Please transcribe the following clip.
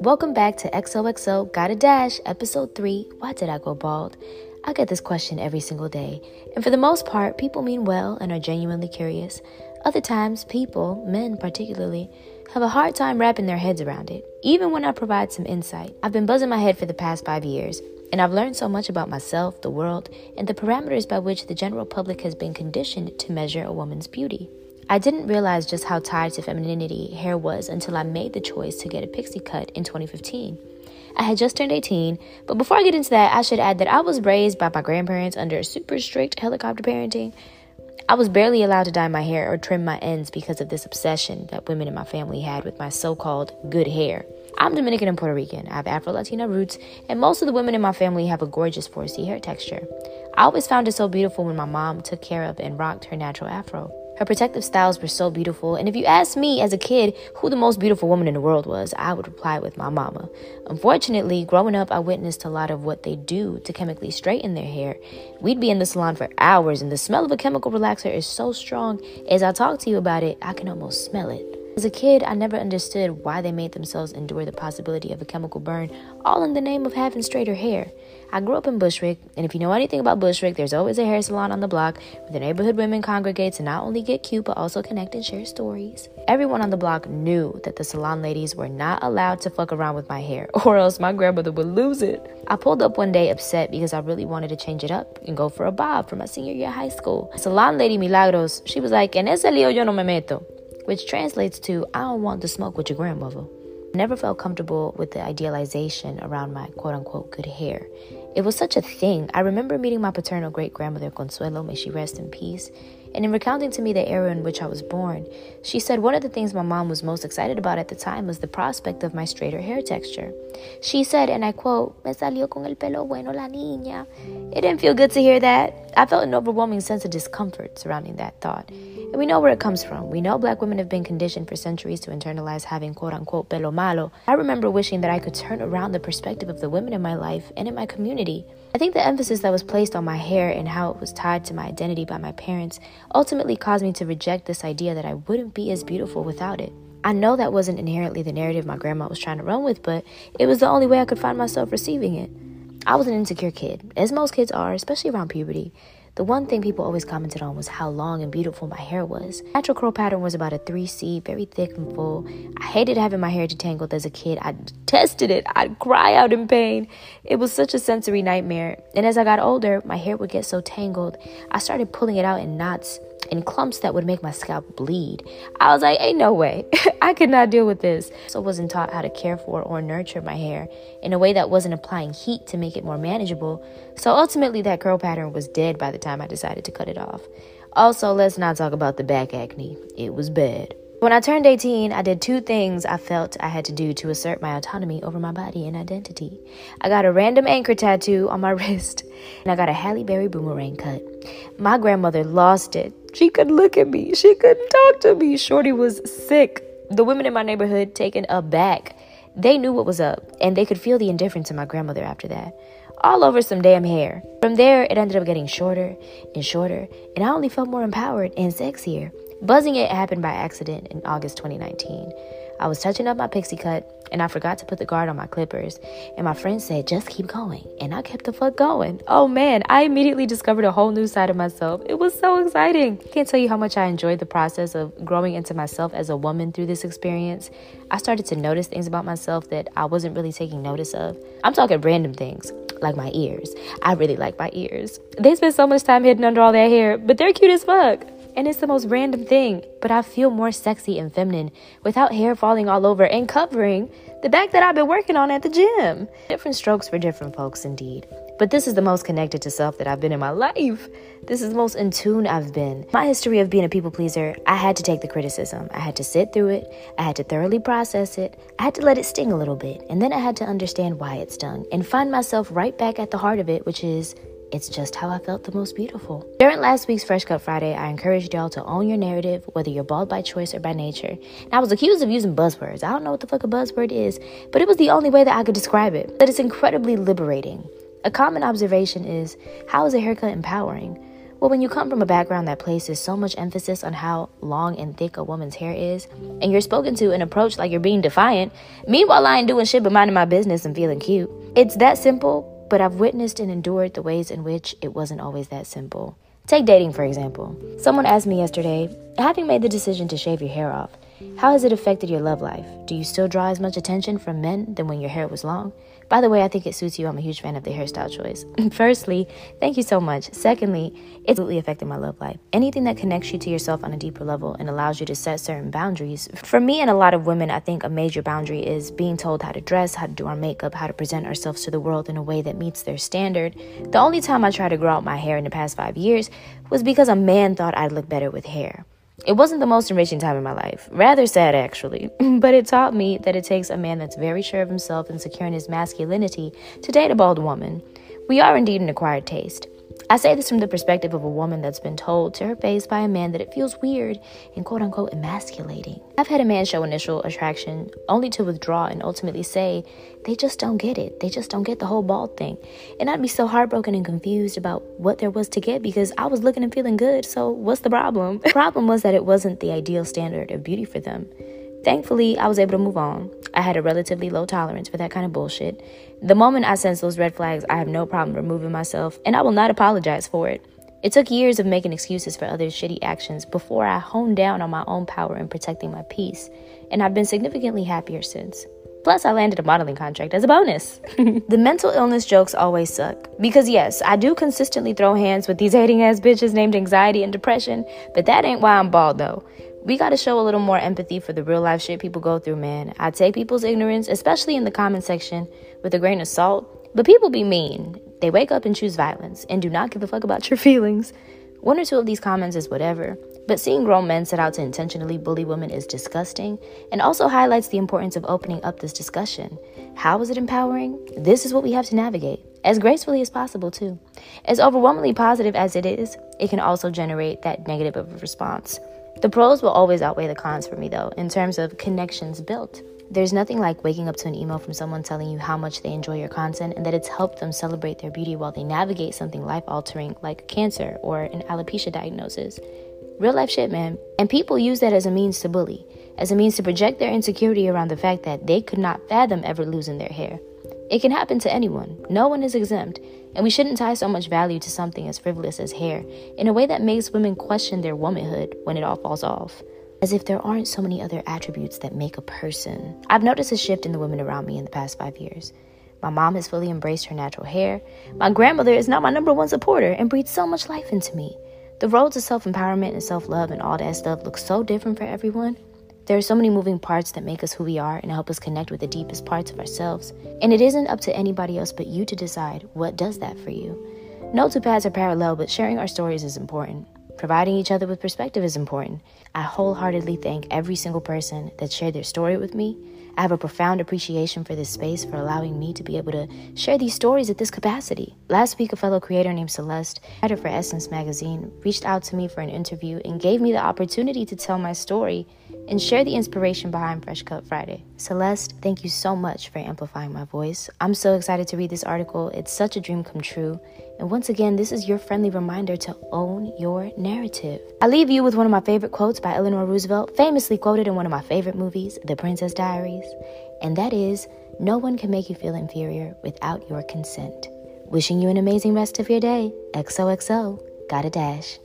Welcome back to XOXO Got a Dash, episode 3 Why Did I Go Bald? I get this question every single day, and for the most part, people mean well and are genuinely curious. Other times, people, men particularly, have a hard time wrapping their heads around it, even when I provide some insight. I've been buzzing my head for the past five years, and I've learned so much about myself, the world, and the parameters by which the general public has been conditioned to measure a woman's beauty. I didn't realize just how tied to femininity hair was until I made the choice to get a pixie cut in 2015. I had just turned 18, but before I get into that, I should add that I was raised by my grandparents under super strict helicopter parenting. I was barely allowed to dye my hair or trim my ends because of this obsession that women in my family had with my so called good hair. I'm Dominican and Puerto Rican. I have Afro Latina roots, and most of the women in my family have a gorgeous 4C hair texture. I always found it so beautiful when my mom took care of and rocked her natural afro. Her protective styles were so beautiful, and if you asked me as a kid who the most beautiful woman in the world was, I would reply with my mama. Unfortunately, growing up, I witnessed a lot of what they do to chemically straighten their hair. We'd be in the salon for hours, and the smell of a chemical relaxer is so strong. As I talk to you about it, I can almost smell it. As a kid, I never understood why they made themselves endure the possibility of a chemical burn, all in the name of having straighter hair. I grew up in Bushwick, and if you know anything about Bushwick, there's always a hair salon on the block where the neighborhood women congregate to not only get cute but also connect and share stories. Everyone on the block knew that the salon ladies were not allowed to fuck around with my hair, or else my grandmother would lose it. I pulled up one day upset because I really wanted to change it up and go for a bob for my senior year of high school. Salon lady Milagros, she was like, En ese lío yo no me meto which translates to I don't want to smoke with your grandmother. Never felt comfortable with the idealization around my quote unquote good hair. It was such a thing. I remember meeting my paternal great grandmother, Consuelo, may she rest in peace, and in recounting to me the era in which I was born, she said one of the things my mom was most excited about at the time was the prospect of my straighter hair texture. She said, and I quote, Me salió con el pelo bueno la niña. It didn't feel good to hear that. I felt an overwhelming sense of discomfort surrounding that thought. And we know where it comes from. We know black women have been conditioned for centuries to internalize having quote unquote pelo malo. I remember wishing that I could turn around the perspective of the women in my life and in my community. I think the emphasis that was placed on my hair and how it was tied to my identity by my parents ultimately caused me to reject this idea that I wouldn't be as beautiful without it. I know that wasn't inherently the narrative my grandma was trying to run with, but it was the only way I could find myself receiving it. I was an insecure kid, as most kids are, especially around puberty. The one thing people always commented on was how long and beautiful my hair was. Natural curl pattern was about a 3C, very thick and full. I hated having my hair detangled as a kid. I detested it. I'd cry out in pain. It was such a sensory nightmare. And as I got older, my hair would get so tangled, I started pulling it out in knots in clumps that would make my scalp bleed. I was like, ain't no way. I could not deal with this. So wasn't taught how to care for or nurture my hair in a way that wasn't applying heat to make it more manageable. So ultimately that curl pattern was dead by the time I decided to cut it off. Also, let's not talk about the back acne. It was bad. When I turned 18, I did two things I felt I had to do to assert my autonomy over my body and identity. I got a random anchor tattoo on my wrist, and I got a Halle Berry boomerang cut. My grandmother lost it. She couldn't look at me, she couldn't talk to me. Shorty was sick. The women in my neighborhood taken aback. They knew what was up, and they could feel the indifference in my grandmother after that. All over some damn hair. From there, it ended up getting shorter and shorter, and I only felt more empowered and sexier. Buzzing it happened by accident in August 2019. I was touching up my pixie cut and I forgot to put the guard on my clippers. And my friend said, just keep going. And I kept the fuck going. Oh man, I immediately discovered a whole new side of myself. It was so exciting. Can't tell you how much I enjoyed the process of growing into myself as a woman through this experience. I started to notice things about myself that I wasn't really taking notice of. I'm talking random things, like my ears. I really like my ears. They spend so much time hidden under all that hair, but they're cute as fuck and it's the most random thing, but I feel more sexy and feminine without hair falling all over and covering the back that I've been working on at the gym. Different strokes for different folks, indeed. But this is the most connected to self that I've been in my life. This is the most in tune I've been. My history of being a people pleaser, I had to take the criticism. I had to sit through it. I had to thoroughly process it. I had to let it sting a little bit. And then I had to understand why it stung and find myself right back at the heart of it, which is it's just how I felt the most beautiful. During last week's Fresh Cut Friday, I encouraged y'all to own your narrative, whether you're bald by choice or by nature. And I was accused of using buzzwords. I don't know what the fuck a buzzword is, but it was the only way that I could describe it. But it's incredibly liberating. A common observation is how is a haircut empowering? Well, when you come from a background that places so much emphasis on how long and thick a woman's hair is, and you're spoken to and approached like you're being defiant, meanwhile I ain't doing shit but minding my business and feeling cute. It's that simple, but I've witnessed and endured the ways in which it wasn't always that simple. Take dating, for example. Someone asked me yesterday, having made the decision to shave your hair off, how has it affected your love life? Do you still draw as much attention from men than when your hair was long? By the way, I think it suits you. I'm a huge fan of the hairstyle choice. Firstly, thank you so much. Secondly, it's absolutely affected my love life. Anything that connects you to yourself on a deeper level and allows you to set certain boundaries. For me and a lot of women, I think a major boundary is being told how to dress, how to do our makeup, how to present ourselves to the world in a way that meets their standard. The only time I tried to grow out my hair in the past five years was because a man thought I'd look better with hair. It wasn't the most enriching time in my life. Rather sad, actually. but it taught me that it takes a man that's very sure of himself and secure in his masculinity to date a bald woman. We are indeed an acquired taste. I say this from the perspective of a woman that's been told to her face by a man that it feels weird and quote unquote emasculating. I've had a man show initial attraction only to withdraw and ultimately say they just don't get it. They just don't get the whole bald thing. And I'd be so heartbroken and confused about what there was to get because I was looking and feeling good. So what's the problem? the problem was that it wasn't the ideal standard of beauty for them. Thankfully, I was able to move on. I had a relatively low tolerance for that kind of bullshit. The moment I sense those red flags, I have no problem removing myself, and I will not apologize for it. It took years of making excuses for others' shitty actions before I honed down on my own power in protecting my peace, and I've been significantly happier since. Plus, I landed a modeling contract as a bonus. the mental illness jokes always suck. Because, yes, I do consistently throw hands with these hating ass bitches named anxiety and depression, but that ain't why I'm bald though we got to show a little more empathy for the real life shit people go through, man. I take people's ignorance, especially in the comment section, with a grain of salt, but people be mean. They wake up and choose violence and do not give a fuck about your feelings. One or two of these comments is whatever, but seeing grown men set out to intentionally bully women is disgusting and also highlights the importance of opening up this discussion. How is it empowering? This is what we have to navigate, as gracefully as possible, too. As overwhelmingly positive as it is, it can also generate that negative of a response. The pros will always outweigh the cons for me, though, in terms of connections built. There's nothing like waking up to an email from someone telling you how much they enjoy your content and that it's helped them celebrate their beauty while they navigate something life altering like cancer or an alopecia diagnosis. Real life shit, man. And people use that as a means to bully, as a means to project their insecurity around the fact that they could not fathom ever losing their hair. It can happen to anyone, no one is exempt, and we shouldn't tie so much value to something as frivolous as hair in a way that makes women question their womanhood when it all falls off. As if there aren't so many other attributes that make a person. I've noticed a shift in the women around me in the past five years. My mom has fully embraced her natural hair. My grandmother is now my number one supporter and breathes so much life into me. The road to self empowerment and self love and all that stuff looks so different for everyone. There are so many moving parts that make us who we are and help us connect with the deepest parts of ourselves. And it isn't up to anybody else but you to decide what does that for you. No two paths are parallel, but sharing our stories is important. Providing each other with perspective is important. I wholeheartedly thank every single person that shared their story with me I have a profound appreciation for this space for allowing me to be able to share these stories at this capacity. Last week, a fellow creator named Celeste, writer for Essence magazine, reached out to me for an interview and gave me the opportunity to tell my story and share the inspiration behind Fresh Cut Friday. Celeste, thank you so much for amplifying my voice. I'm so excited to read this article. It's such a dream come true. And once again, this is your friendly reminder to own your narrative. I leave you with one of my favorite quotes by Eleanor Roosevelt, famously quoted in one of my favorite movies, The Princess Diaries. And that is No one can make you feel inferior without your consent. Wishing you an amazing rest of your day. XOXO, got a dash.